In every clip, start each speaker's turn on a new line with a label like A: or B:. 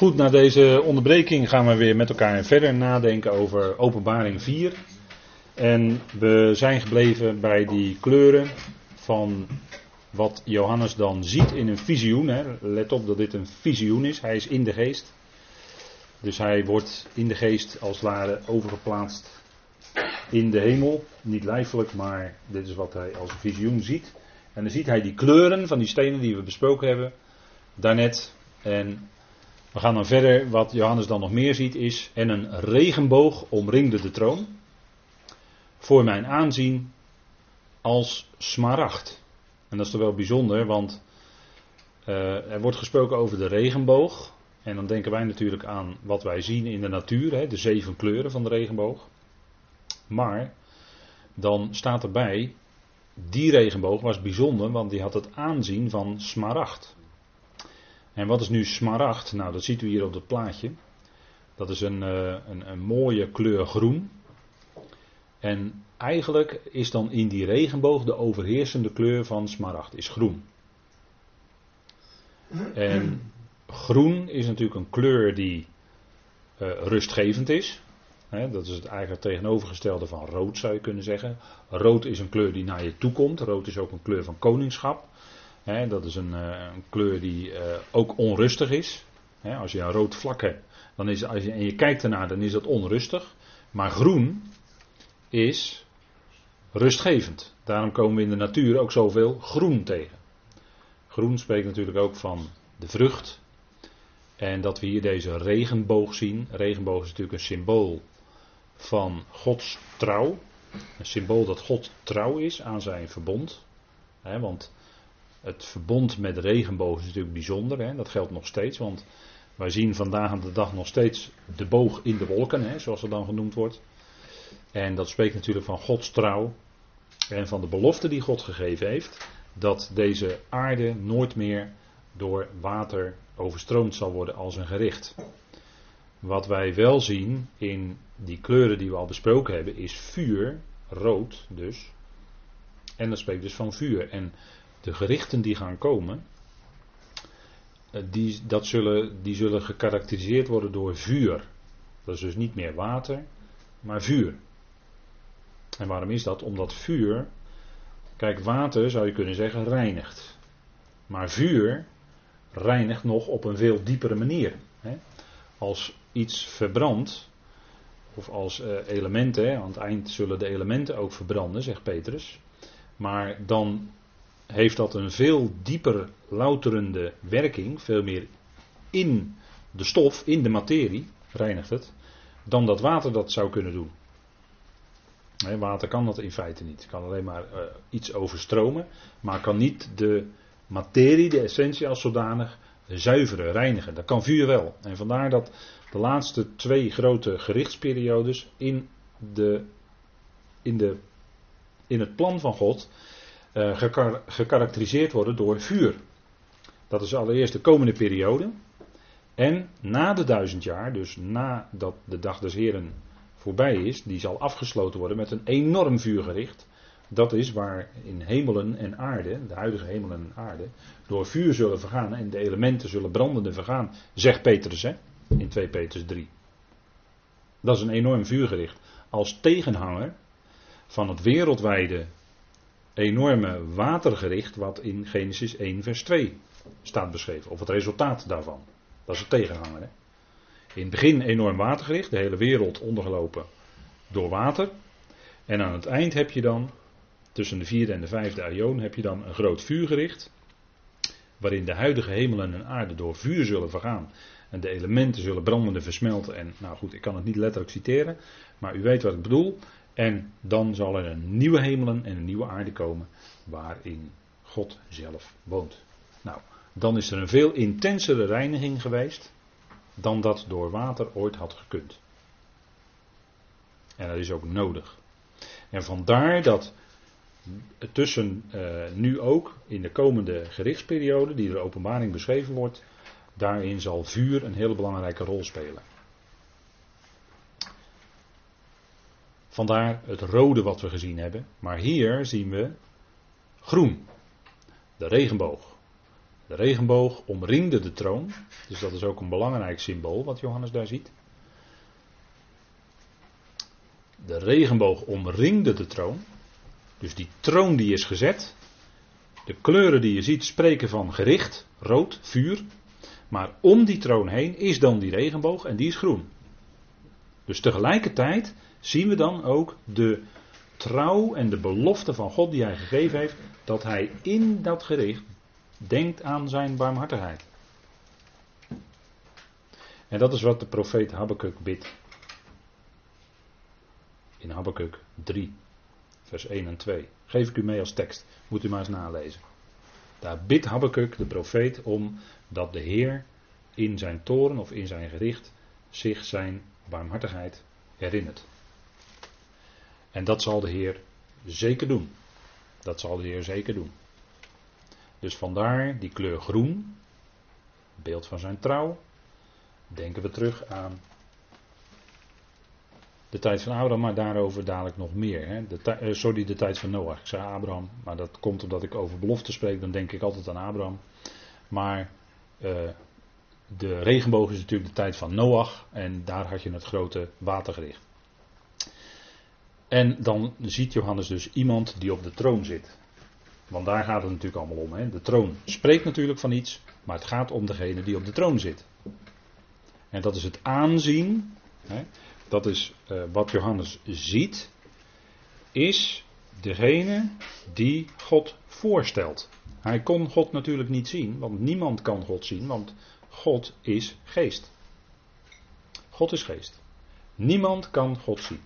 A: Goed, na deze onderbreking gaan we weer met elkaar verder nadenken over Openbaring 4. En we zijn gebleven bij die kleuren van wat Johannes dan ziet in een visioen. Hè. Let op dat dit een visioen is. Hij is in de geest. Dus hij wordt in de geest als ware overgeplaatst in de hemel. Niet lijfelijk, maar dit is wat hij als visioen ziet. En dan ziet hij die kleuren van die stenen die we besproken hebben daarnet. En we gaan dan verder. Wat Johannes dan nog meer ziet is. En een regenboog omringde de troon. Voor mijn aanzien als smaragd. En dat is toch wel bijzonder, want uh, er wordt gesproken over de regenboog. En dan denken wij natuurlijk aan wat wij zien in de natuur, hè, de zeven kleuren van de regenboog. Maar dan staat erbij, die regenboog was bijzonder, want die had het aanzien van smaragd. En wat is nu smaragd? Nou, dat ziet u hier op het plaatje. Dat is een, uh, een, een mooie kleur groen. En eigenlijk is dan in die regenboog de overheersende kleur van smaragd, is groen. En groen is natuurlijk een kleur die uh, rustgevend is. dat is het eigenlijk tegenovergestelde van rood zou je kunnen zeggen. Rood is een kleur die naar je toe komt. Rood is ook een kleur van koningschap. Dat is een, uh, een kleur die uh, ook onrustig is. als je een rood vlak hebt dan is, als je, en je kijkt ernaar, dan is dat onrustig. Maar groen is rustgevend. Daarom komen we in de natuur ook zoveel groen tegen. Groen spreekt natuurlijk ook van de vrucht. En dat we hier deze regenboog zien. Regenboog is natuurlijk een symbool van Gods trouw. Een symbool dat God trouw is aan zijn verbond. want het verbond met de regenboog is natuurlijk bijzonder. Dat geldt nog steeds. Want wij zien vandaag aan de dag nog steeds de boog in de wolken, zoals het dan genoemd wordt. En dat spreekt natuurlijk van Gods trouw en van de belofte die God gegeven heeft, dat deze aarde nooit meer door water overstroomd zal worden als een gericht. Wat wij wel zien in die kleuren die we al besproken hebben, is vuur, rood dus. En dat spreekt dus van vuur. En de gerichten die gaan komen, eh, die, dat zullen, die zullen gekarakteriseerd worden door vuur. Dat is dus niet meer water, maar vuur. En waarom is dat? Omdat vuur, kijk, water zou je kunnen zeggen reinigt. Maar vuur reinigt nog op een veel diepere manier. Als iets verbrandt, of als uh, elementen, aan het eind zullen de elementen ook verbranden, zegt Petrus. Maar dan heeft dat een veel dieper louterende werking, veel meer in de stof, in de materie, reinigt het, dan dat water dat zou kunnen doen water kan dat in feite niet. Kan alleen maar uh, iets overstromen, maar kan niet de materie, de essentie als zodanig, zuiveren, reinigen. Dat kan vuur wel. En vandaar dat de laatste twee grote gerichtsperiodes in, de, in, de, in het plan van God uh, gekarakteriseerd worden door vuur. Dat is allereerst de komende periode. En na de duizend jaar, dus nadat de dag des Heren voorbij is, die zal afgesloten worden met een enorm vuurgericht. Dat is waar in hemelen en aarde, de huidige hemelen en aarde, door vuur zullen vergaan en de elementen zullen brandende vergaan, zegt Petrus hè, in 2 Petrus 3. Dat is een enorm vuurgericht. Als tegenhanger van het wereldwijde enorme watergericht wat in Genesis 1 vers 2 staat beschreven. Of het resultaat daarvan. Dat is het tegenhanger. In het begin enorm watergericht, de hele wereld ondergelopen door water. En aan het eind heb je dan, tussen de vierde en de vijfde aion, heb je dan een groot vuurgericht. Waarin de huidige hemelen en aarde door vuur zullen vergaan. En de elementen zullen brandende versmelten. En nou goed, ik kan het niet letterlijk citeren. Maar u weet wat ik bedoel. En dan zal er een nieuwe hemelen en een nieuwe aarde komen. Waarin God zelf woont. Nou, dan is er een veel intensere reiniging geweest dan dat door water ooit had gekund. En dat is ook nodig. En vandaar dat tussen uh, nu ook in de komende gerichtsperiode, die de openbaring beschreven wordt, daarin zal vuur een hele belangrijke rol spelen. Vandaar het rode wat we gezien hebben, maar hier zien we groen, de regenboog. De regenboog omringde de troon. Dus dat is ook een belangrijk symbool wat Johannes daar ziet. De regenboog omringde de troon. Dus die troon die is gezet. De kleuren die je ziet spreken van gericht, rood, vuur. Maar om die troon heen is dan die regenboog en die is groen. Dus tegelijkertijd zien we dan ook de trouw en de belofte van God die hij gegeven heeft, dat hij in dat gericht denkt aan zijn barmhartigheid. En dat is wat de profeet Habakkuk bidt. In Habakkuk 3, vers 1 en 2. Geef ik u mee als tekst. Moet u maar eens nalezen. Daar bidt Habakkuk, de profeet, om dat de Heer in zijn toren of in zijn gericht zich zijn barmhartigheid herinnert. En dat zal de Heer zeker doen. Dat zal de Heer zeker doen. Dus vandaar die kleur groen, beeld van zijn trouw. Denken we terug aan de tijd van Abraham, maar daarover dadelijk nog meer. Hè. De uh, sorry, de tijd van Noach. Ik zei Abraham, maar dat komt omdat ik over belofte spreek, dan denk ik altijd aan Abraham. Maar uh, de regenboog is natuurlijk de tijd van Noach en daar had je het grote watergericht. En dan ziet Johannes dus iemand die op de troon zit. Want daar gaat het natuurlijk allemaal om. Hè. De troon spreekt natuurlijk van iets, maar het gaat om degene die op de troon zit. En dat is het aanzien. Hè. Dat is uh, wat Johannes ziet. Is degene die God voorstelt. Hij kon God natuurlijk niet zien, want niemand kan God zien, want God is geest. God is geest. Niemand kan God zien.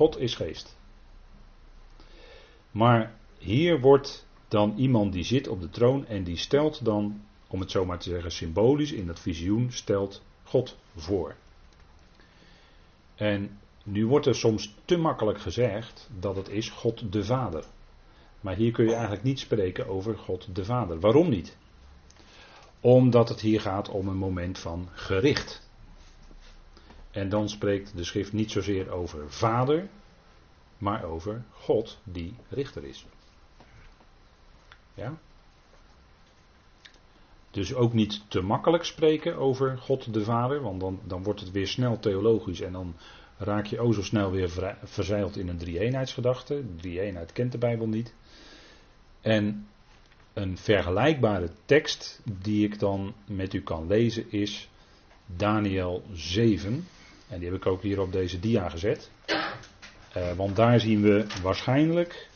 A: God is geest. Maar hier wordt dan iemand die zit op de troon en die stelt dan, om het zo maar te zeggen, symbolisch in dat visioen, stelt God voor. En nu wordt er soms te makkelijk gezegd dat het is God de Vader. Maar hier kun je eigenlijk niet spreken over God de Vader. Waarom niet? Omdat het hier gaat om een moment van gericht. En dan spreekt de schrift niet zozeer over Vader, maar over God die richter is. Ja? Dus ook niet te makkelijk spreken over God de Vader, want dan, dan wordt het weer snel theologisch en dan raak je o zo snel weer verzeild in een drie-eenheidsgedachte. Drie-eenheid kent de Bijbel niet. En een vergelijkbare tekst die ik dan met u kan lezen is Daniel 7. En die heb ik ook hier op deze dia gezet. Uh, want daar zien we waarschijnlijk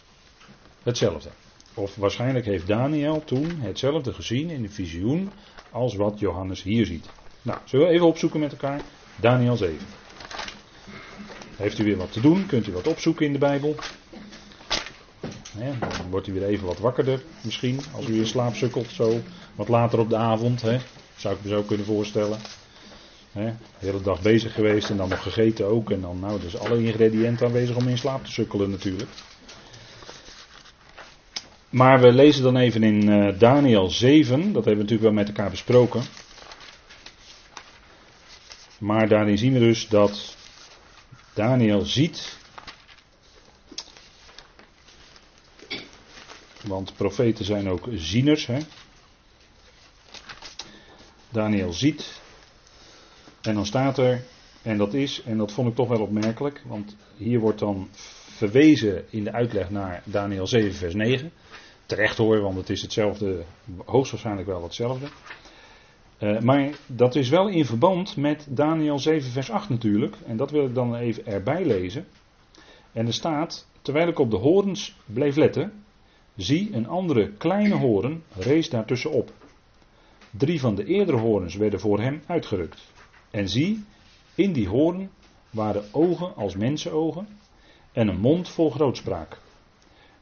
A: hetzelfde. Of waarschijnlijk heeft Daniel toen hetzelfde gezien in de visioen als wat Johannes hier ziet. Nou, zullen we even opzoeken met elkaar? Daniel 7. Heeft u weer wat te doen? Kunt u wat opzoeken in de Bijbel? dan wordt u weer even wat wakkerder misschien. Als u in slaap sukkelt zo. Wat later op de avond. Zou ik me zo kunnen voorstellen. De hele dag bezig geweest en dan nog gegeten ook. En dan, nou, dus alle ingrediënten aanwezig om in slaap te sukkelen natuurlijk. Maar we lezen dan even in uh, Daniel 7. Dat hebben we natuurlijk wel met elkaar besproken. Maar daarin zien we dus dat Daniel ziet Want profeten zijn ook zieners. Hè? Daniel ziet. En dan staat er, en dat is, en dat vond ik toch wel opmerkelijk, want hier wordt dan verwezen in de uitleg naar Daniel 7, vers 9. Terecht hoor, want het is hetzelfde, hoogstwaarschijnlijk wel hetzelfde. Uh, maar dat is wel in verband met Daniel 7, vers 8 natuurlijk. En dat wil ik dan even erbij lezen. En er staat, terwijl ik op de horens bleef letten, Zie, een andere kleine hoorn rees daartussenop. Drie van de eerdere hoorns werden voor hem uitgerukt. En zie, in die hoorn waren ogen als mensenogen en een mond vol grootspraak.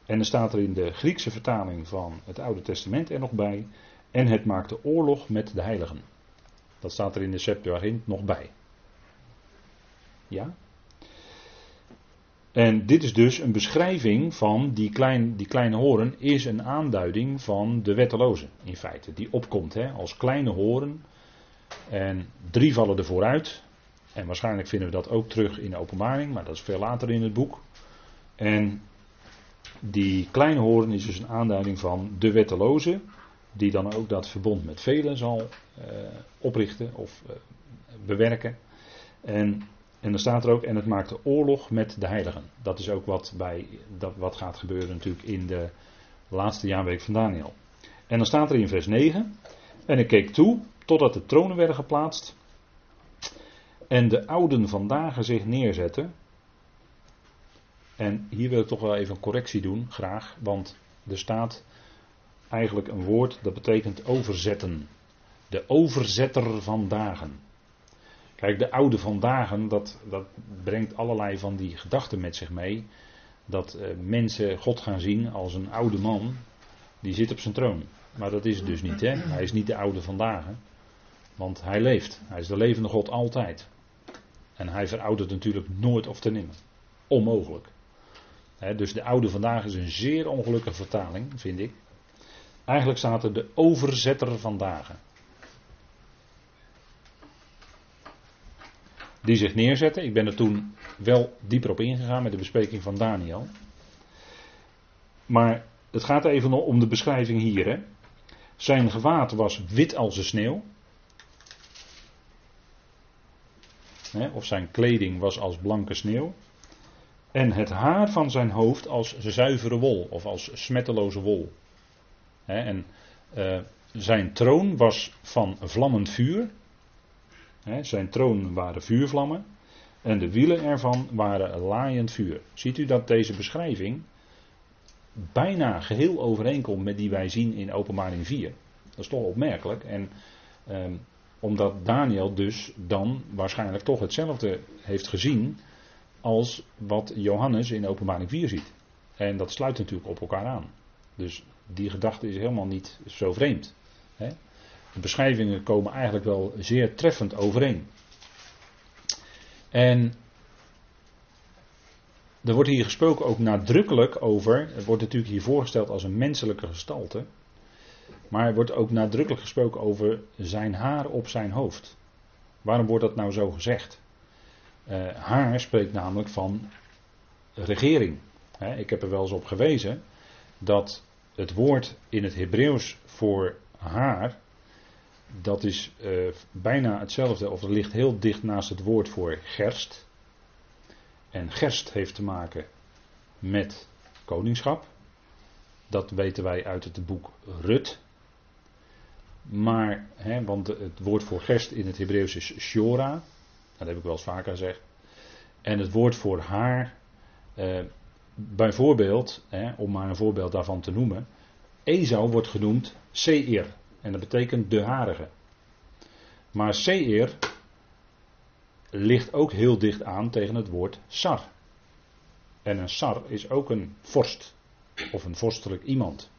A: En er staat er in de Griekse vertaling van het Oude Testament er nog bij. En het maakte oorlog met de heiligen. Dat staat er in de Septuagint nog bij. Ja? En dit is dus een beschrijving van die, klein, die kleine horen, is een aanduiding van de wetteloze in feite. Die opkomt hè, als kleine horen. En drie vallen er vooruit. En waarschijnlijk vinden we dat ook terug in de openbaring, maar dat is veel later in het boek. En die kleine horen is dus een aanduiding van de wetteloze. die dan ook dat verbond met velen zal uh, oprichten of uh, bewerken. En, en dan staat er ook, en het maakt de oorlog met de heiligen. Dat is ook wat, bij, dat, wat gaat gebeuren natuurlijk in de laatste jaarweek van Daniel. En dan staat er in vers 9, en ik keek toe totdat de tronen werden geplaatst en de ouden vandaag zich neerzetten. En hier wil ik toch wel even een correctie doen, graag, want er staat eigenlijk een woord dat betekent overzetten. De overzetter van dagen. Kijk, de oude van dagen, dat, dat brengt allerlei van die gedachten met zich mee. Dat eh, mensen God gaan zien als een oude man die zit op zijn troon. Maar dat is het dus niet, hè? Hij is niet de oude van dagen. Want hij leeft. Hij is de levende God altijd. En hij veroudert natuurlijk nooit of te nimmer. Onmogelijk. dus de oude vandaag is een zeer ongelukkige vertaling, vind ik. Eigenlijk staat er de overzetter van dagen. Die zich neerzetten. Ik ben er toen wel dieper op ingegaan met de bespreking van Daniel. Maar het gaat even om de beschrijving hier. Hè. Zijn gewaad was wit als de sneeuw. Of zijn kleding was als blanke sneeuw. En het haar van zijn hoofd als zuivere wol of als smetteloze wol. en uh, zijn troon was van vlammend vuur. zijn troon waren vuurvlammen. En de wielen ervan waren laaiend vuur. Ziet u dat deze beschrijving bijna geheel overeenkomt met die wij zien in Openbaring 4? Dat is toch opmerkelijk. En um, omdat Daniel dus dan waarschijnlijk toch hetzelfde heeft gezien als wat Johannes in openbaring 4 ziet. En dat sluit natuurlijk op elkaar aan. Dus die gedachte is helemaal niet zo vreemd. Hè? De beschrijvingen komen eigenlijk wel zeer treffend overeen. En er wordt hier gesproken ook nadrukkelijk over, het wordt natuurlijk hier voorgesteld als een menselijke gestalte. Maar er wordt ook nadrukkelijk gesproken over zijn haar op zijn hoofd. Waarom wordt dat nou zo gezegd? Uh, haar spreekt namelijk van regering. ik heb er wel eens op gewezen dat het woord in het Hebreeuws voor haar, dat is uh, bijna hetzelfde, of het ligt heel dicht naast het woord voor gerst. En gerst heeft te maken met koningschap. Dat weten wij uit het boek Rut. Maar, hè, want het woord voor gerst in het Hebreeuws is shora. Dat heb ik wel eens vaker gezegd. En het woord voor haar, eh, bijvoorbeeld, hè, om maar een voorbeeld daarvan te noemen. Esau wordt genoemd Seir. En dat betekent de harige. Maar Seir ligt ook heel dicht aan tegen het woord sar. En een sar is ook een vorst. Of een vorstelijk iemand.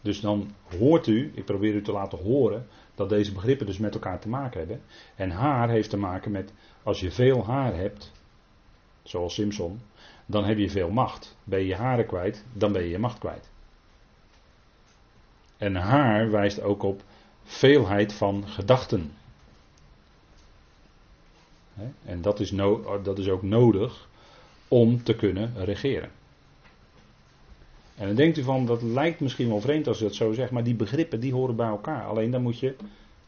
A: Dus dan hoort u, ik probeer u te laten horen, dat deze begrippen dus met elkaar te maken hebben. En haar heeft te maken met, als je veel haar hebt, zoals Simpson, dan heb je veel macht. Ben je je haren kwijt, dan ben je je macht kwijt. En haar wijst ook op veelheid van gedachten. En dat is, dat is ook nodig om te kunnen regeren. En dan denkt u van, dat lijkt misschien wel vreemd als u dat zo zegt, maar die begrippen die horen bij elkaar. Alleen dan moet je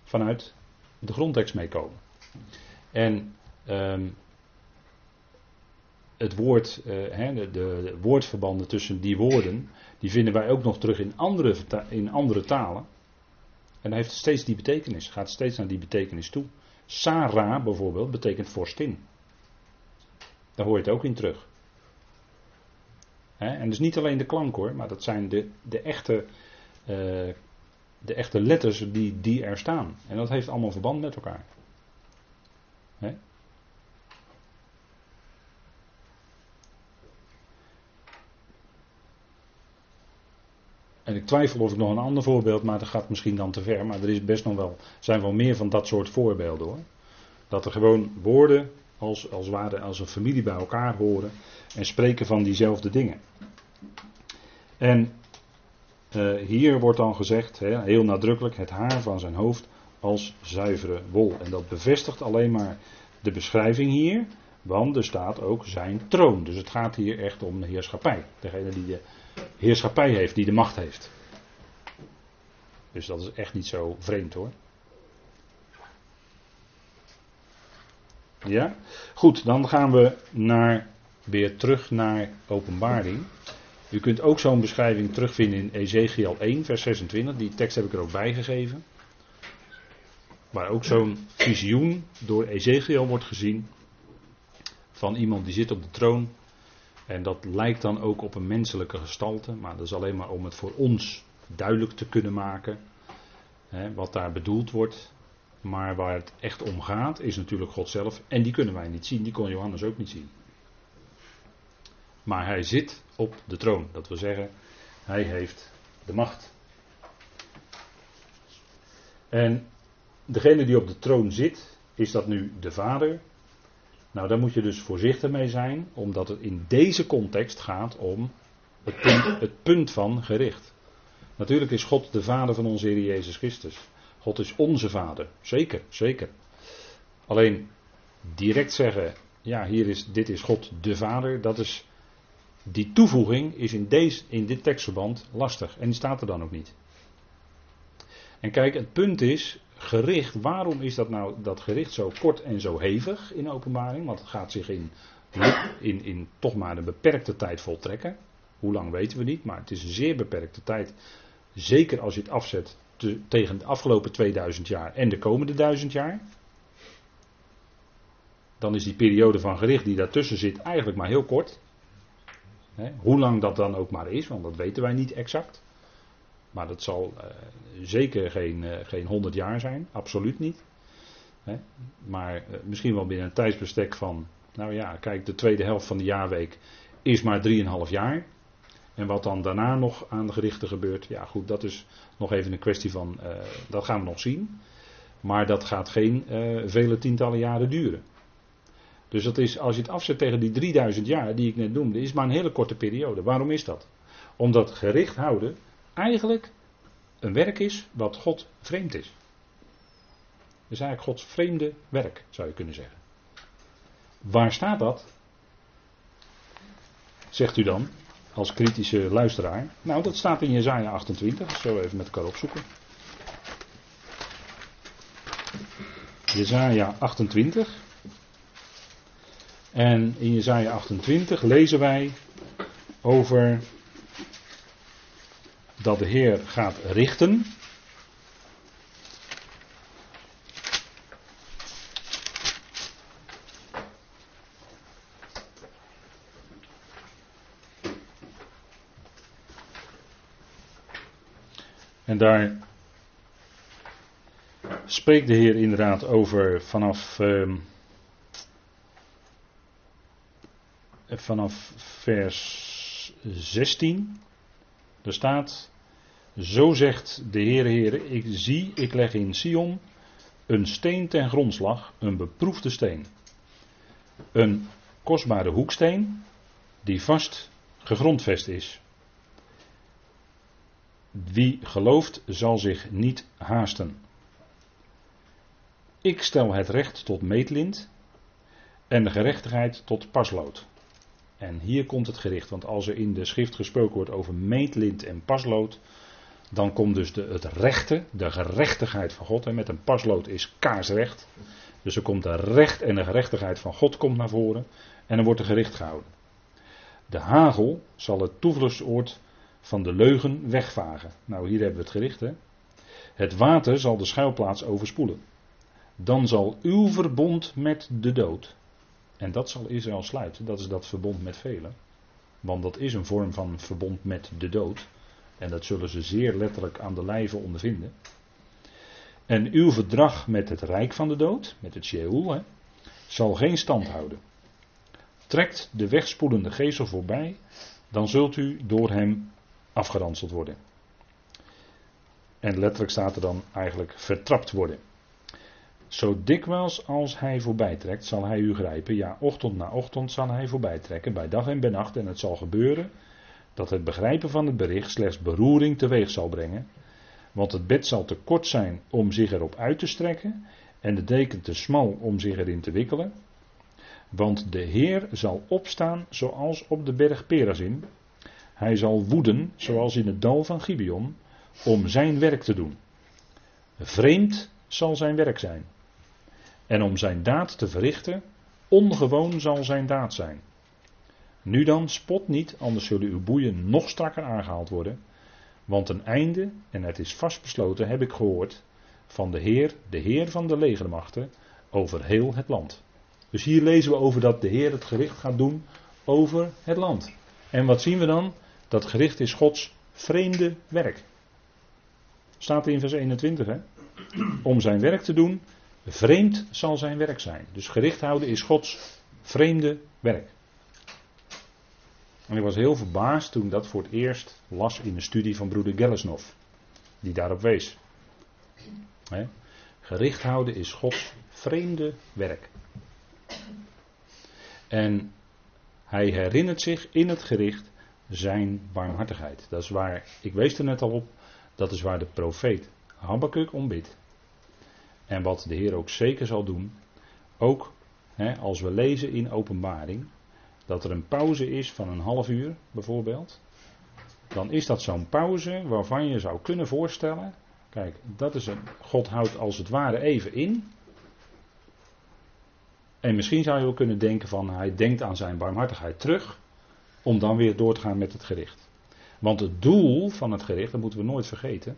A: vanuit de grondtekst meekomen. En um, het woord, uh, de, de, woordverbanden tussen die woorden, die vinden wij ook nog terug in andere, in andere talen. En heeft steeds die betekenis, gaat steeds naar die betekenis toe. Sarah bijvoorbeeld betekent vorstin. Daar hoor je het ook in terug en dus niet alleen de klank hoor, maar dat zijn de, de, echte, uh, de echte letters die, die er staan. En dat heeft allemaal verband met elkaar. En ik twijfel of ik nog een ander voorbeeld, maar dat gaat misschien dan te ver. Maar er is best nog wel, zijn wel meer van dat soort voorbeelden hoor. Dat er gewoon woorden als, als, ware, als een familie bij elkaar horen en spreken van diezelfde dingen. En uh, hier wordt dan gezegd, heel nadrukkelijk, het haar van zijn hoofd als zuivere wol. En dat bevestigt alleen maar de beschrijving hier, want er staat ook zijn troon. Dus het gaat hier echt om de heerschappij. Degene die de heerschappij heeft, die de macht heeft. Dus dat is echt niet zo vreemd hoor. Ja? Goed, dan gaan we naar, weer terug naar openbaring. U kunt ook zo'n beschrijving terugvinden in Ezekiel 1, vers 26. Die tekst heb ik er ook bij gegeven. Waar ook zo'n visioen door Ezekiel wordt gezien. Van iemand die zit op de troon. En dat lijkt dan ook op een menselijke gestalte. Maar dat is alleen maar om het voor ons duidelijk te kunnen maken. Hè, wat daar bedoeld wordt. Maar waar het echt om gaat is natuurlijk God zelf. En die kunnen wij niet zien. Die kon Johannes ook niet zien. Maar hij zit op de troon. Dat wil zeggen, hij heeft de macht. En degene die op de troon zit, is dat nu de Vader? Nou, daar moet je dus voorzichtig mee zijn, omdat het in deze context gaat om het punt, het punt van gericht. Natuurlijk is God de Vader van onze Heer Jezus Christus. God is onze Vader, zeker, zeker. Alleen direct zeggen, ja, hier is, dit is God de Vader, dat is die toevoeging is in, deze, in dit tekstverband lastig en die staat er dan ook niet. En kijk, het punt is, gericht, waarom is dat nou dat gericht zo kort en zo hevig in openbaring? Want het gaat zich in, in, in toch maar een beperkte tijd voltrekken. Hoe lang weten we niet, maar het is een zeer beperkte tijd. Zeker als je het afzet tegen de afgelopen 2000 jaar en de komende 1000 jaar. Dan is die periode van gericht die daartussen zit eigenlijk maar heel kort hoe lang dat dan ook maar is, want dat weten wij niet exact. Maar dat zal uh, zeker geen, uh, geen 100 jaar zijn, absoluut niet. maar uh, misschien wel binnen een tijdsbestek van, nou ja, kijk, de tweede helft van de jaarweek is maar 3,5 jaar. En wat dan daarna nog aan de gerichten gebeurt, ja goed, dat is nog even een kwestie van, dat gaan we nog zien. Maar dat gaat geen vele tientallen jaren duren. Dus dat is, als je het afzet tegen die 3000 jaar die ik net noemde, is maar een hele korte periode. Waarom is dat? Omdat gericht houden eigenlijk een werk is wat God vreemd is. Dat is eigenlijk Gods vreemde werk, zou je kunnen zeggen. Waar staat dat? Zegt u dan, als kritische luisteraar. Nou, dat staat in Jezaja 28. Zo even met elkaar opzoeken. Jezaja 28. En in Jezaja 28 lezen wij over dat de Heer gaat richten. Daar spreekt de Heer inderdaad over vanaf. Uh, vanaf vers 16. Er staat, zo zegt de Heere Heere, ik zie, ik leg in Sion een steen ten grondslag, een beproefde steen. Een kostbare hoeksteen die vast gegrondvest is. Wie gelooft zal zich niet haasten. Ik stel het recht tot meetlint en de gerechtigheid tot paslood. En hier komt het gericht, want als er in de schrift gesproken wordt over meetlint en paslood, dan komt dus de, het rechte, de gerechtigheid van God. En met een paslood is kaarsrecht. Dus er komt de recht en de gerechtigheid van God komt naar voren. En dan wordt er gericht gehouden. De hagel zal het toevluchtsoord van de leugen wegvagen. Nou, hier hebben we het gericht. Hè? Het water zal de schuilplaats overspoelen. Dan zal uw verbond met de dood en dat zal Israël sluiten. Dat is dat verbond met velen. Want dat is een vorm van verbond met de dood. En dat zullen ze zeer letterlijk aan de lijve ondervinden. En uw verdrag met het rijk van de dood, met het Sheol, hè, zal geen stand houden. Trekt de wegspoelende gezel voorbij, dan zult u door hem afgeranseld worden. En letterlijk staat er dan eigenlijk vertrapt worden. Zo dikwijls als hij voorbij trekt, zal hij u grijpen. Ja, ochtend na ochtend zal hij voorbij trekken, bij dag en bij nacht. En het zal gebeuren dat het begrijpen van het bericht slechts beroering teweeg zal brengen. Want het bed zal te kort zijn om zich erop uit te strekken, en de deken te smal om zich erin te wikkelen. Want de Heer zal opstaan zoals op de berg Perazim. Hij zal woeden zoals in het dal van Gibeon, om zijn werk te doen. Vreemd zal zijn werk zijn. En om zijn daad te verrichten, ongewoon zal zijn daad zijn. Nu dan, spot niet, anders zullen uw boeien nog strakker aangehaald worden. Want een einde, en het is vastbesloten, heb ik gehoord, van de Heer, de Heer van de legermachten, over heel het land. Dus hier lezen we over dat de Heer het gericht gaat doen over het land. En wat zien we dan? Dat gericht is Gods vreemde werk. Staat in vers 21, hè? Om zijn werk te doen, vreemd zal zijn werk zijn. Dus gericht houden is Gods vreemde werk. En ik was heel verbaasd toen dat voor het eerst las in de studie van broeder Gellesnov, die daarop wees. Gericht houden is Gods vreemde werk. En hij herinnert zich in het gericht zijn barmhartigheid. Dat is waar, ik wees er net al op, dat is waar de profeet Habakkuk om bidt. En wat de Heer ook zeker zal doen, ook hè, als we lezen in openbaring, dat er een pauze is van een half uur bijvoorbeeld, dan is dat zo'n pauze waarvan je zou kunnen voorstellen, kijk, dat is een, God houdt als het ware even in. En misschien zou je wel kunnen denken van hij denkt aan zijn barmhartigheid terug, om dan weer door te gaan met het gericht. Want het doel van het gericht, dat moeten we nooit vergeten,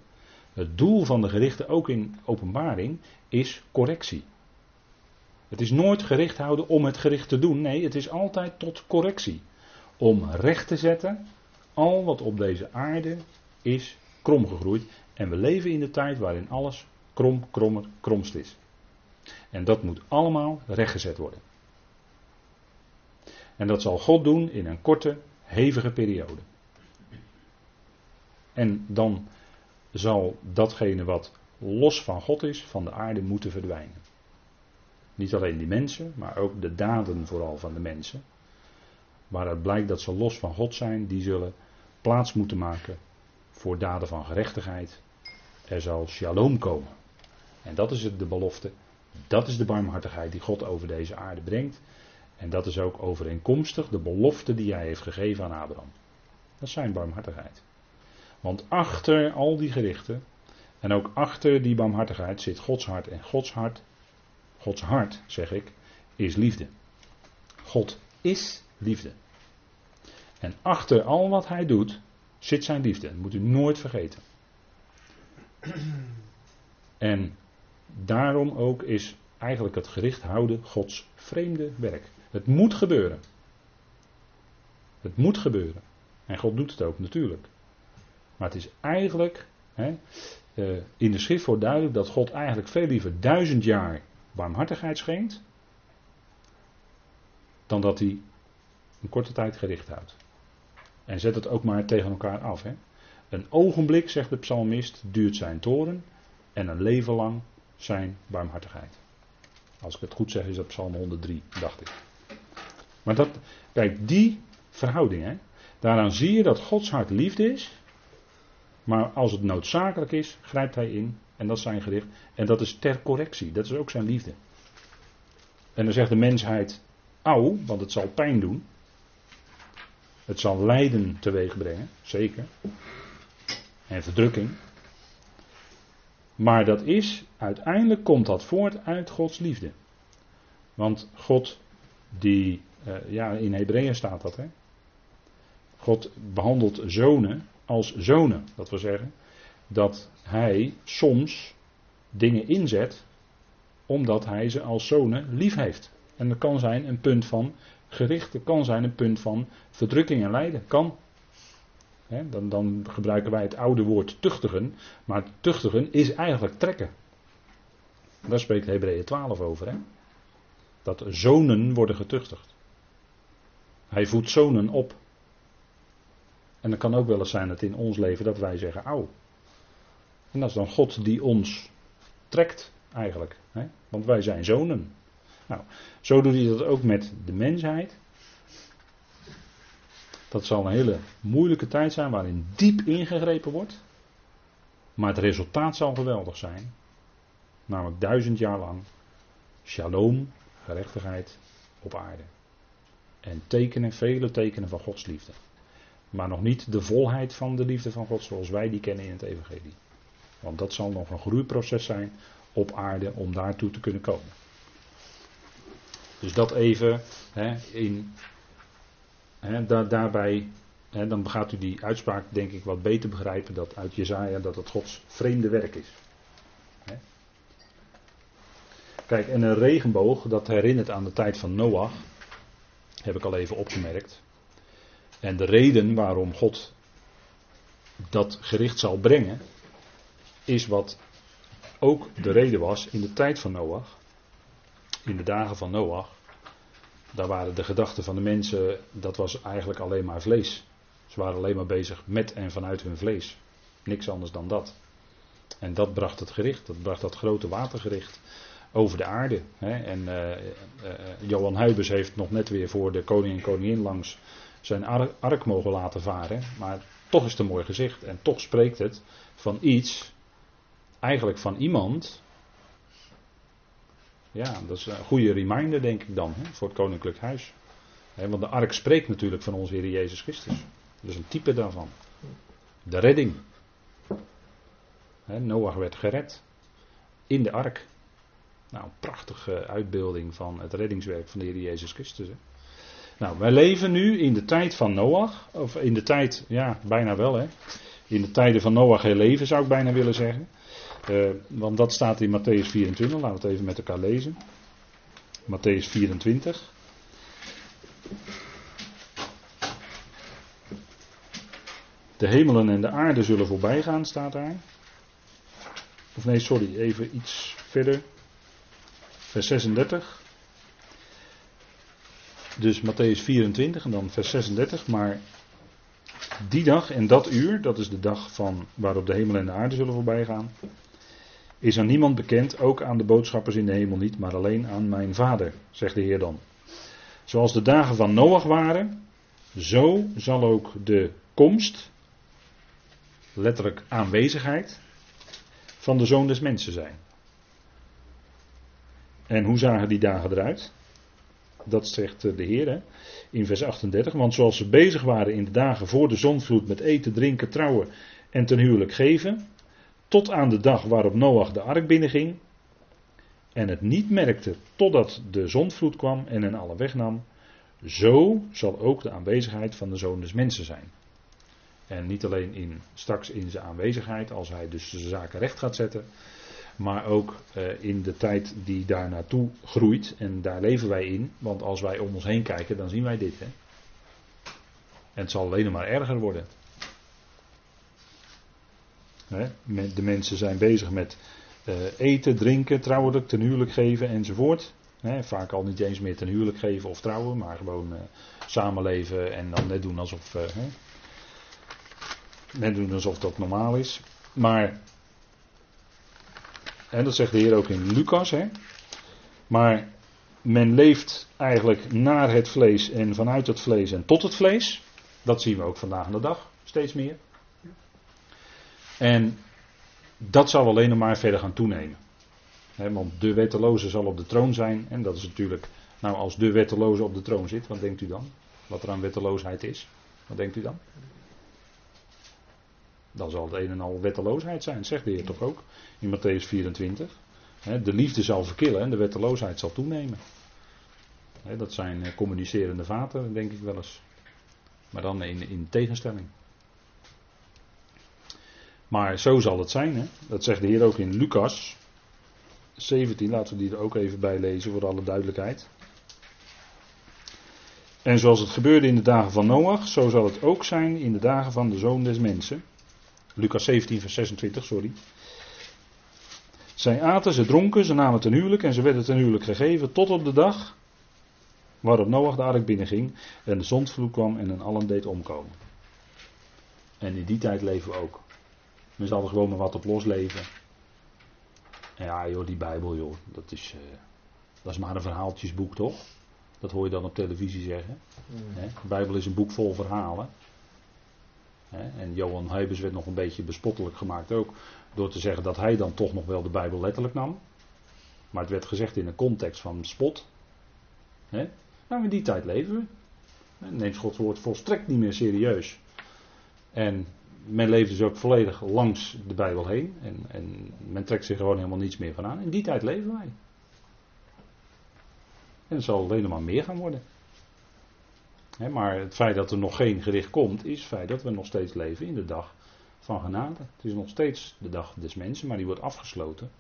A: het doel van de gerichten, ook in openbaring, is correctie. Het is nooit gericht houden om het gericht te doen. Nee, het is altijd tot correctie. Om recht te zetten al wat op deze aarde is kromgegroeid. En we leven in de tijd waarin alles krom, krommer, kromst is. En dat moet allemaal rechtgezet worden. En dat zal God doen in een korte, hevige periode. En dan zal datgene wat los van God is, van de aarde moeten verdwijnen. Niet alleen die mensen, maar ook de daden vooral van de mensen. Waaruit blijkt dat ze los van God zijn, die zullen plaats moeten maken voor daden van gerechtigheid. Er zal shalom komen. En dat is de belofte. Dat is de barmhartigheid die God over deze aarde brengt. En dat is ook overeenkomstig de belofte die hij heeft gegeven aan Abraham. Dat is zijn barmhartigheid. Want achter al die gerichten en ook achter die barmhartigheid zit Gods hart. En Gods hart, Gods hart zeg ik, is liefde. God is liefde. En achter al wat hij doet zit zijn liefde. Dat moet u nooit vergeten. En daarom ook is eigenlijk het gericht houden Gods vreemde werk. Het moet gebeuren. Het moet gebeuren. En God doet het ook natuurlijk. Maar het is eigenlijk, hè, uh, in de schrift wordt duidelijk dat God eigenlijk veel liever duizend jaar barmhartigheid schenkt, dan dat hij een korte tijd gericht houdt. En zet het ook maar tegen elkaar af. Hè. Een ogenblik, zegt de psalmist, duurt zijn toren en een leven lang zijn barmhartigheid. Als ik het goed zeg, is dat Psalm 103, dacht ik. Maar dat, kijk, die verhouding, hè, daaraan zie je dat Gods hart liefde is. Maar als het noodzakelijk is, grijpt hij in. En dat is zijn gericht. En dat is ter correctie. Dat is ook zijn liefde. En dan zegt de mensheid: Auw, want het zal pijn doen. Het zal lijden teweeg brengen, zeker. En verdrukking. Maar dat is, uiteindelijk komt dat voort uit Gods liefde. Want God, die, uh, ja, in Hebreeën staat dat, hè. God behandelt zonen als zonen. Dat wil zeggen dat hij soms dingen inzet omdat hij ze als zonen lief heeft. En dat kan zijn een punt van gericht, dat kan zijn een punt van verdrukking en lijden. Kan. dan, dan gebruiken wij het oude woord tuchtigen, maar tuchtigen is eigenlijk trekken. Daar spreekt Hebreeën 12 over. Hè? Dat zonen worden getuchtigd. Hij voedt zonen op. En het kan ook wel eens zijn dat in ons leven dat wij zeggen, auw. En dat is dan God die ons trekt eigenlijk. Hè? Want wij zijn zonen. Nou, zo doet hij dat ook met de mensheid. Dat zal een hele moeilijke tijd zijn waarin diep ingegrepen wordt. Maar het resultaat zal geweldig zijn. Namelijk duizend jaar lang shalom, gerechtigheid op aarde. En tekenen, vele tekenen van Gods liefde. Maar nog niet de volheid van de liefde van God zoals wij die kennen in het Evangelie. Want dat zal nog een groeiproces zijn op aarde om daartoe te kunnen komen. Dus dat even hè, in, hè, daar, daarbij, hè, dan gaat u die uitspraak denk ik wat beter begrijpen dat uit Jezaja dat het Gods vreemde werk is. Kijk, en een regenboog, dat herinnert aan de tijd van Noach, heb ik al even opgemerkt. En de reden waarom God dat gericht zal brengen, is wat ook de reden was in de tijd van Noach. In de dagen van Noach. Daar waren de gedachten van de mensen, dat was eigenlijk alleen maar vlees. Ze waren alleen maar bezig met en vanuit hun vlees. Niks anders dan dat. En dat bracht het gericht, dat bracht dat grote watergericht over de aarde. Hè. En uh, uh, Johan Huibers heeft nog net weer voor de koning en koningin langs zijn ark mogen laten varen. Maar toch is het een mooi gezicht. En toch spreekt het van iets, eigenlijk van iemand. Ja, dat is een goede reminder, denk ik dan, hè, voor het koninklijk huis. want de ark spreekt natuurlijk van onze Heer Jezus Christus. Dat is een type daarvan. De redding. Noach werd gered. In de ark. Nou, een prachtige uitbeelding van het reddingswerk van de Heer Jezus Christus. Hè. Nou, wij leven nu in de tijd van Noach. Of in de tijd, ja, bijna wel hè. In de tijden van Noach leven zou ik bijna willen zeggen. Uh, want dat staat in Matthäus 24. Laten we het even met elkaar lezen. Matthäus 24. De hemelen en de aarde zullen voorbij gaan, staat daar. Of nee, sorry, even iets verder. Vers 36. Dus Matthäus 24 en dan vers 36. Maar die dag en dat uur, dat is de dag van waarop de hemel en de aarde zullen voorbij gaan, is aan niemand bekend, ook aan de boodschappers in de hemel niet, maar alleen aan mijn vader, zegt de Heer dan. Zoals de dagen van Noach waren, zo zal ook de komst, letterlijk aanwezigheid, van de zoon des mensen zijn. En hoe zagen die dagen eruit? Dat zegt eh, de Heer in vers 38. Want zoals ze bezig waren in de dagen voor de zonvloed met eten, drinken, trouwen en ten huwelijk geven. Tot aan de dag waarop Noach de ark binnenging. En het niet merkte totdat de zonvloed kwam en hen alle wegnam. Zo zal ook de aanwezigheid van de zoon des mensen zijn. En niet alleen in, straks in zijn aanwezigheid, als hij dus de zaken recht gaat zetten maar ook uh, in de tijd die daar naartoe groeit. En daar leven wij in, want als wij om ons heen kijken, dan zien wij dit. Hè? En het zal alleen maar erger worden. De mensen zijn bezig met uh, eten, drinken, trouwelijk, ten huwelijk geven enzovoort. Vaak al niet eens meer ten huwelijk geven of trouwen, maar gewoon uh, samenleven en dan net doen alsof. Net doen alsof dat normaal is. Maar en dat zegt de Heer ook in Lucas. Hè? Maar men leeft eigenlijk naar het vlees en vanuit het vlees en tot het vlees. Dat zien we ook vandaag de dag steeds meer. En dat zal alleen nog maar verder gaan toenemen. want de wetteloze zal op de troon zijn. En dat is natuurlijk, nou als de wetteloze op de troon zit, wat denkt u dan? Wat er aan wetteloosheid is? Wat denkt u dan? Dan zal het een en al wetteloosheid zijn, zegt de Heer toch ook in Matthäus 24. De liefde zal verkillen en de wetteloosheid zal toenemen. Dat zijn eh, communicerende vaten, denk ik wel eens. Maar dan in, in tegenstelling. Maar zo zal het zijn. Hè? Dat zegt de Heer ook in Lucas 17. Laten we die er ook even bij lezen voor alle duidelijkheid. En zoals het gebeurde in de dagen van Noach, zo zal het ook zijn in de dagen van de zoon des mensen. Lucas 17, vers 26, sorry. Zij aten, ze dronken, ze namen ten huwelijk en ze werden ten huwelijk gegeven tot op de dag waarop Noach de ark binnenging en de zondvloed kwam en hen allen deed omkomen. En in die tijd leven we ook. Men zal er gewoon maar wat op losleven. En ja joh, die Bijbel joh, dat is, uh, dat is maar een verhaaltjesboek toch? Dat hoor je dan op televisie zeggen. Mm. De Bijbel is een boek vol verhalen. En Johan Heubers werd nog een beetje bespottelijk gemaakt ook. Door te zeggen dat hij dan toch nog wel de Bijbel letterlijk nam. Maar het werd gezegd in een context van spot. Nou, in die tijd leven we. Neemt Gods woord volstrekt niet meer serieus. En men leeft dus ook volledig langs de Bijbel heen. En, en men trekt zich gewoon helemaal niets meer van aan. In die tijd leven wij. En het zal alleen maar meer gaan worden. Maar het feit dat er nog geen gericht komt, is het feit dat we nog steeds leven in de dag van genade. Het is nog steeds de dag des mensen, maar die wordt afgesloten.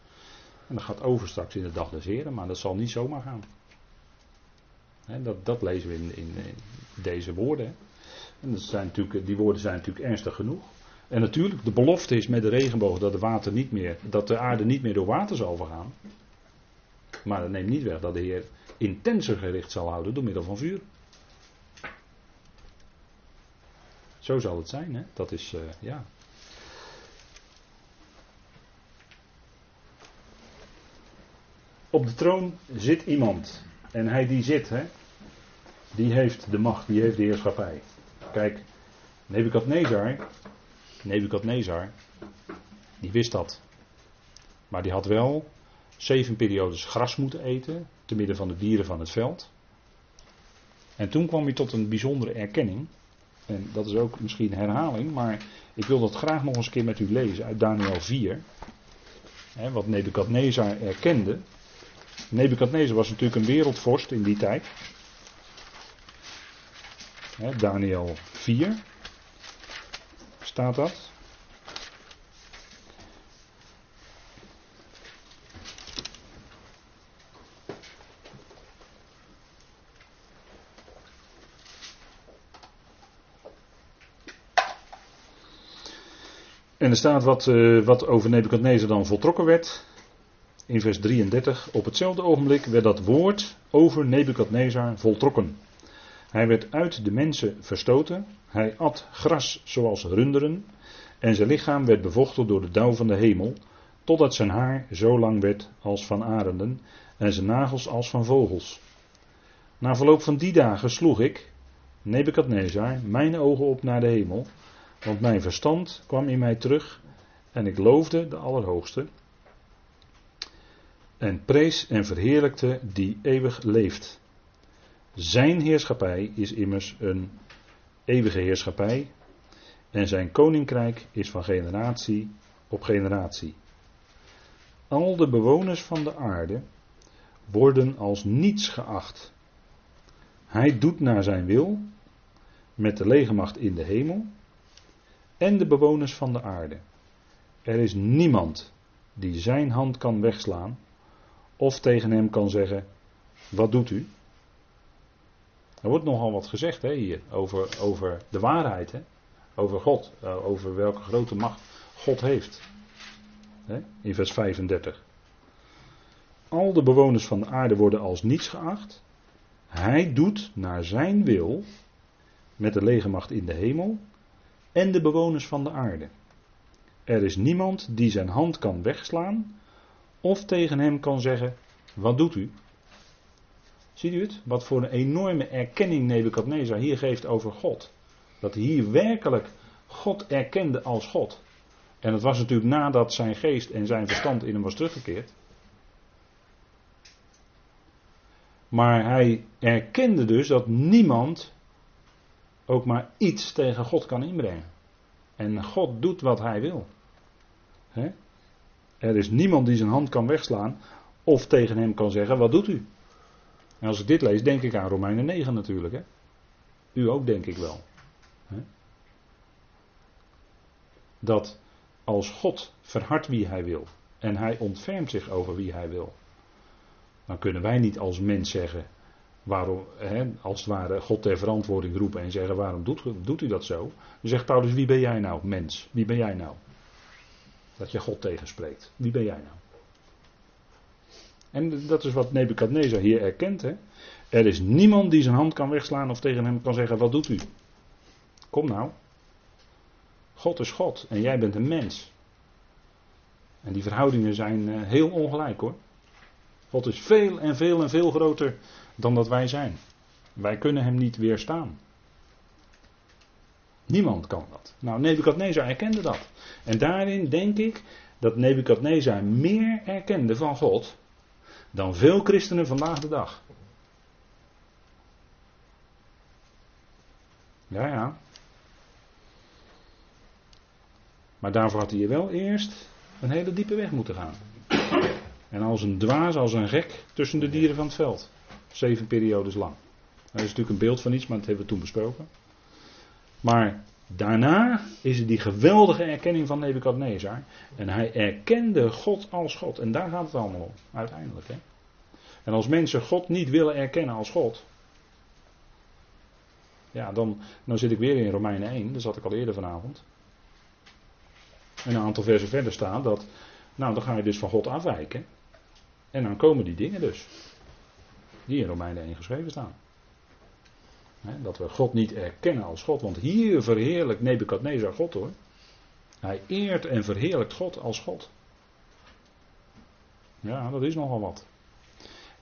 A: En dat gaat over straks in de dag des heren, maar dat zal niet zomaar gaan. dat, dat, lezen we in, in, deze woorden. En dat zijn natuurlijk, die woorden zijn natuurlijk ernstig genoeg. En natuurlijk, de belofte is met de regenboog dat de, water niet meer, dat de aarde niet meer door water zal vergaan. Maar dat neemt niet weg dat de Heer intenser gericht zal houden door middel van vuur. Zo zal het zijn, hè? Dat is, uh, ja. Op de troon zit iemand. En hij die zit, hè, die heeft de macht, die heeft de heerschappij. Kijk, Nebukadnezar, Nebukadnezar, die wist dat. Maar die had wel zeven periodes gras moeten eten, te midden van de dieren van het veld. En toen kwam hij tot een bijzondere erkenning. En dat is ook misschien herhaling, maar ik wil dat graag nog eens een keer met u lezen uit Daniel 4. Hè, wat Nebukadnezar erkende. Nebukadnezar was natuurlijk een wereldvorst in die tijd. Daniel 4 staat dat. En er staat wat, uh, wat over Nebukadnezar dan voltrokken werd in vers 33, op hetzelfde ogenblik werd dat woord over Nebukadnezar voltrokken. Hij werd uit de mensen verstoten, hij at gras zoals runderen, en zijn lichaam werd bevochtigd door de dauw van de hemel, totdat zijn haar zo lang werd als van arenden, en zijn nagels als van vogels. Na verloop van die dagen sloeg ik, Nebukadnezar, mijn ogen op naar de hemel, want mijn verstand kwam in mij terug, en ik loofde de Allerhoogste, en prees en verheerlijkte die eeuwig leeft. Zijn heerschappij is immers een eeuwige heerschappij en zijn koninkrijk is van generatie op generatie. Al de bewoners van de aarde worden als niets geacht. Hij doet naar zijn wil met de legermacht in de hemel en de bewoners van de aarde. Er is niemand die zijn hand kan wegslaan of tegen hem kan zeggen: Wat doet u? Er wordt nogal wat gezegd hè, hier over, over de waarheid, hè? over God, eh, over welke grote macht God heeft. Hè? In vers 35. Al de bewoners van de aarde worden als niets geacht. Hij doet naar zijn wil met de legermacht in de hemel en de bewoners van de aarde. Er is niemand die zijn hand kan wegslaan of tegen hem kan zeggen: Wat doet u? Ziet u het? Wat voor een enorme erkenning Nebukadnezar hier geeft over God. Dat hij hier werkelijk God erkende als God. En dat was natuurlijk nadat zijn geest en zijn verstand in hem was teruggekeerd. Maar hij erkende dus dat niemand ook maar iets tegen God kan inbrengen. En God doet wat hij wil. Er is niemand die zijn hand kan wegslaan of tegen hem kan zeggen: Wat doet u? En als ik dit lees, denk ik aan Romeinen 9 natuurlijk. U ook, denk ik wel. Dat als God verhardt wie hij wil en hij ontfermt zich over wie hij wil, dan kunnen wij niet als mens zeggen, waarom, hè, als het ware God ter verantwoording roepen en zeggen: waarom doet, doet u dat zo? Dan zegt Paulus: wie ben jij nou, mens? Wie ben jij nou? Dat je God tegenspreekt. Wie ben jij nou? En dat is wat Nebukadnezar hier erkent. Hè? Er is niemand die zijn hand kan wegslaan of tegen hem kan zeggen: Wat doet u? Kom nou. God is God en jij bent een mens. En die verhoudingen zijn eh, heel ongelijk hoor. God is veel en veel en veel groter dan dat wij zijn. Wij kunnen hem niet weerstaan. Niemand kan dat. Nou, Nebukadnezar erkende dat. En daarin denk ik dat Nebukadnezar meer erkende van God dan veel christenen vandaag de dag. Ja, ja. Maar daarvoor had hij wel eerst een hele diepe weg moeten gaan. En als een dwaas, als een gek tussen de dieren van het veld. Zeven periodes lang. Dat is natuurlijk een beeld van iets, maar dat hebben we toen besproken. Maar daarna is er die geweldige erkenning van Nebukadnezar. En hij erkende God als God. En daar gaat het allemaal om, uiteindelijk. Hè? En als mensen God niet willen erkennen als God. Ja, dan, dan zit ik weer in Romeinen 1, daar zat ik al eerder vanavond. En een aantal versen verder staat dat. Nou, dan ga je dus van God afwijken. En dan komen die dingen dus. Die in Romeinen 1 geschreven staan. dat we God niet erkennen als God. Want hier verheerlijkt Nebukadnezar God hoor. Hij eert en verheerlijkt God als God. Ja, dat is nogal wat.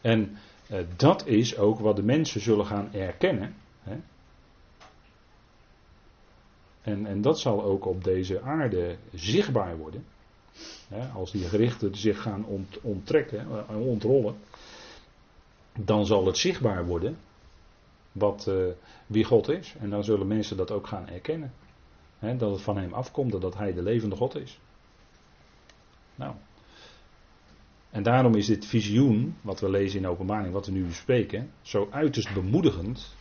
A: En eh, dat is ook wat de mensen zullen gaan erkennen. En, en dat zal ook op deze aarde zichtbaar worden. Als die gerichten zich gaan ont, onttrekken, eh, ontrollen, dan zal het zichtbaar worden wat, uh, wie God is. En dan zullen mensen dat ook gaan erkennen. Dat het van hem afkomt, dat hij de levende God is. Nou, en daarom is dit visioen, wat we lezen in openbaring, wat we nu bespreken, zo uiterst bemoedigend.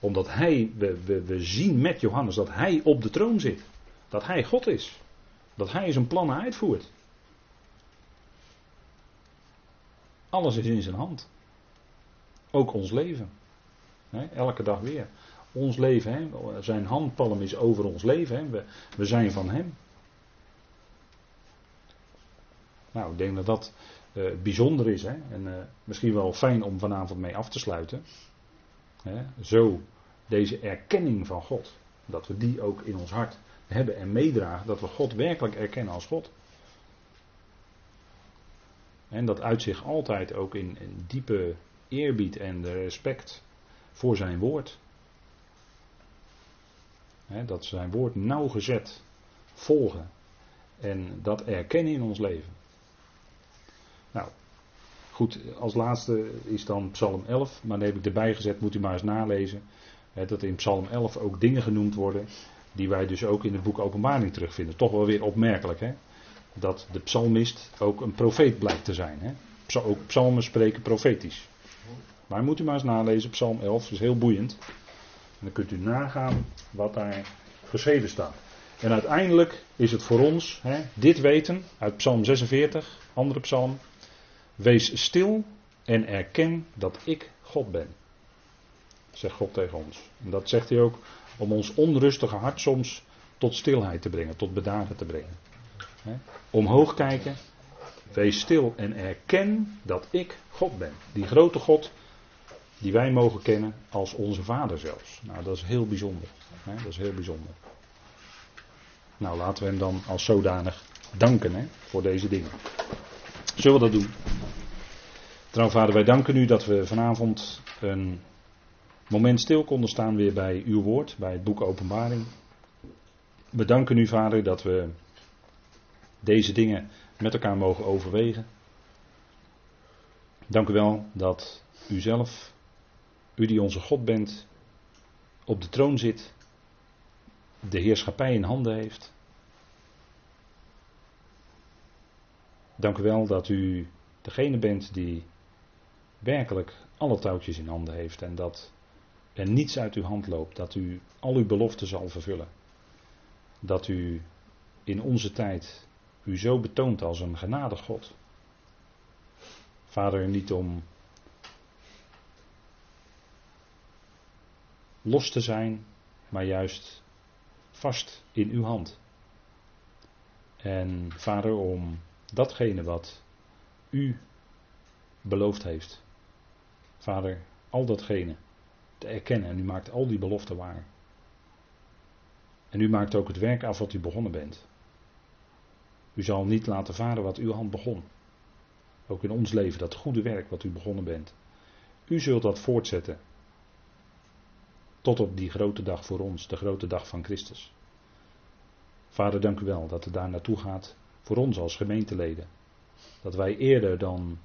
A: Omdat hij, we, we, we zien met Johannes dat hij op de troon zit. Dat hij God is. Dat hij zijn plannen uitvoert. Alles is in zijn hand. Ook ons leven. elke dag weer. Ons leven, zijn handpalm is over ons leven. We, we zijn van hem. Nou, ik denk dat dat uh, bijzonder is. En uh, misschien wel fijn om vanavond mee af te sluiten. Zo deze erkenning van God. Dat we die ook in ons hart hebben en meedragen. Dat we God werkelijk erkennen als God. En dat uit zich altijd ook in, in diepe eerbied en respect voor zijn woord. He, dat zijn woord nauwgezet volgen. En dat erkennen in ons leven. Nou, goed, als laatste is dan Psalm 11, maar dan heb ik erbij gezet, moet u maar eens nalezen. Dat in Psalm 11 ook dingen genoemd worden die wij dus ook in het boek Openbaring terugvinden. Toch wel weer opmerkelijk, hè? Dat de psalmist ook een profeet blijkt te zijn. Hè? Ook psalmen spreken profetisch. Maar moet u maar eens nalezen, Psalm 11, dat is heel boeiend. En dan kunt u nagaan wat daar geschreven staat. En uiteindelijk is het voor ons, hè, dit weten, uit Psalm 46, andere psalm, Wees stil en erken dat ik God ben. Zegt God tegen ons. En dat zegt hij ook om ons onrustige hart soms tot stilheid te brengen, tot bedagen te brengen. Omhoog kijken, wees stil en erken dat ik God ben. Die grote God die wij mogen kennen als onze Vader zelfs. Nou, dat is heel bijzonder. Dat is heel bijzonder. Nou, laten we hem dan als zodanig danken hè, voor deze dingen. Zullen we dat doen? Trouw vader, wij danken u dat we vanavond een moment stil konden staan weer bij uw woord, bij het boek Openbaring. We danken u vader dat we deze dingen met elkaar mogen overwegen. Dank u wel dat u zelf, u die onze God bent, op de troon zit, de heerschappij in handen heeft. Dank u wel dat u degene bent die werkelijk alle touwtjes in handen heeft en dat er niets uit uw hand loopt, dat u al uw beloften zal vervullen. Dat u in onze tijd u zo betoont als een genadig God. Vader, niet om los te zijn, maar juist vast in uw hand. En vader, om datgene wat u beloofd heeft, Vader, al datgene te erkennen en u maakt al die beloften waar. En u maakt ook het werk af wat u begonnen bent. U zal niet laten varen wat uw hand begon. Ook in ons leven, dat goede werk wat u begonnen bent. U zult dat voortzetten. Tot op die grote dag voor ons, de grote dag van Christus. Vader, dank u wel dat het daar naartoe gaat voor ons als gemeenteleden. Dat wij eerder dan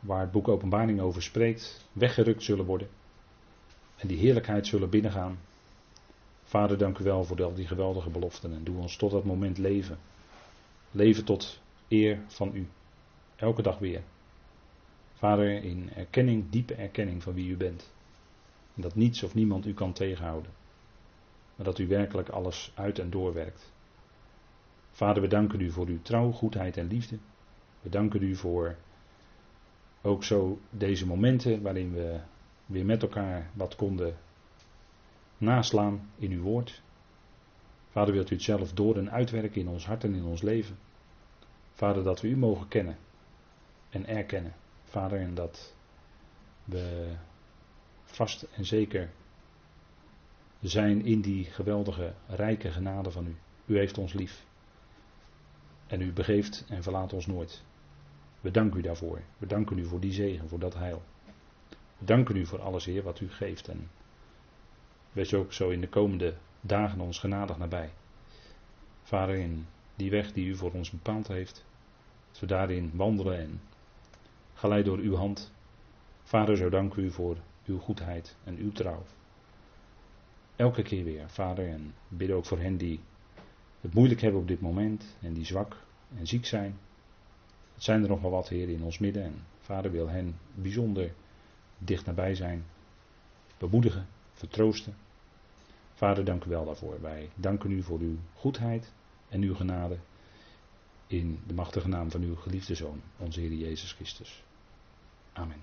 A: waar het boek Openbaring over spreekt, weggerukt zullen worden. En die heerlijkheid zullen binnengaan. Vader, dank u wel voor al die geweldige beloften en doe ons tot dat moment leven. Leven tot eer van u. Elke dag weer. Vader, in erkenning, diepe erkenning van wie u bent. En dat niets of niemand u kan tegenhouden. Maar dat u werkelijk alles uit en doorwerkt. Vader, we danken u voor uw trouw, goedheid en liefde. We danken u voor ook zo deze momenten waarin we weer met elkaar wat konden naslaan in uw woord. Vader, wilt u het zelf door en uitwerken in ons hart en in ons leven. Vader, dat we u mogen kennen en erkennen. Vader, en dat we vast en zeker zijn in die geweldige, rijke genade van u. U heeft ons lief. En u begeeft en verlaat ons nooit. We danken u daarvoor. We danken u voor die zegen, voor dat heil. We danken u voor alles, Heer, wat u geeft. En wees ook zo in de komende dagen ons genadig nabij. Vader, in die weg die u voor ons bepaald heeft, we daarin wandelen en geleid door uw hand. Vader, zo dank u voor uw goedheid en uw trouw. Elke keer weer, Vader, en bid ook voor hen die het moeilijk hebben op dit moment en die zwak en ziek zijn. Het zijn er nog wel wat, Heer, in ons midden en Vader wil hen bijzonder dicht nabij zijn, bemoedigen, vertroosten. Vader, dank u wel daarvoor. Wij danken u voor uw goedheid en uw genade in de machtige naam van uw geliefde Zoon, onze Heer Jezus Christus. Amen.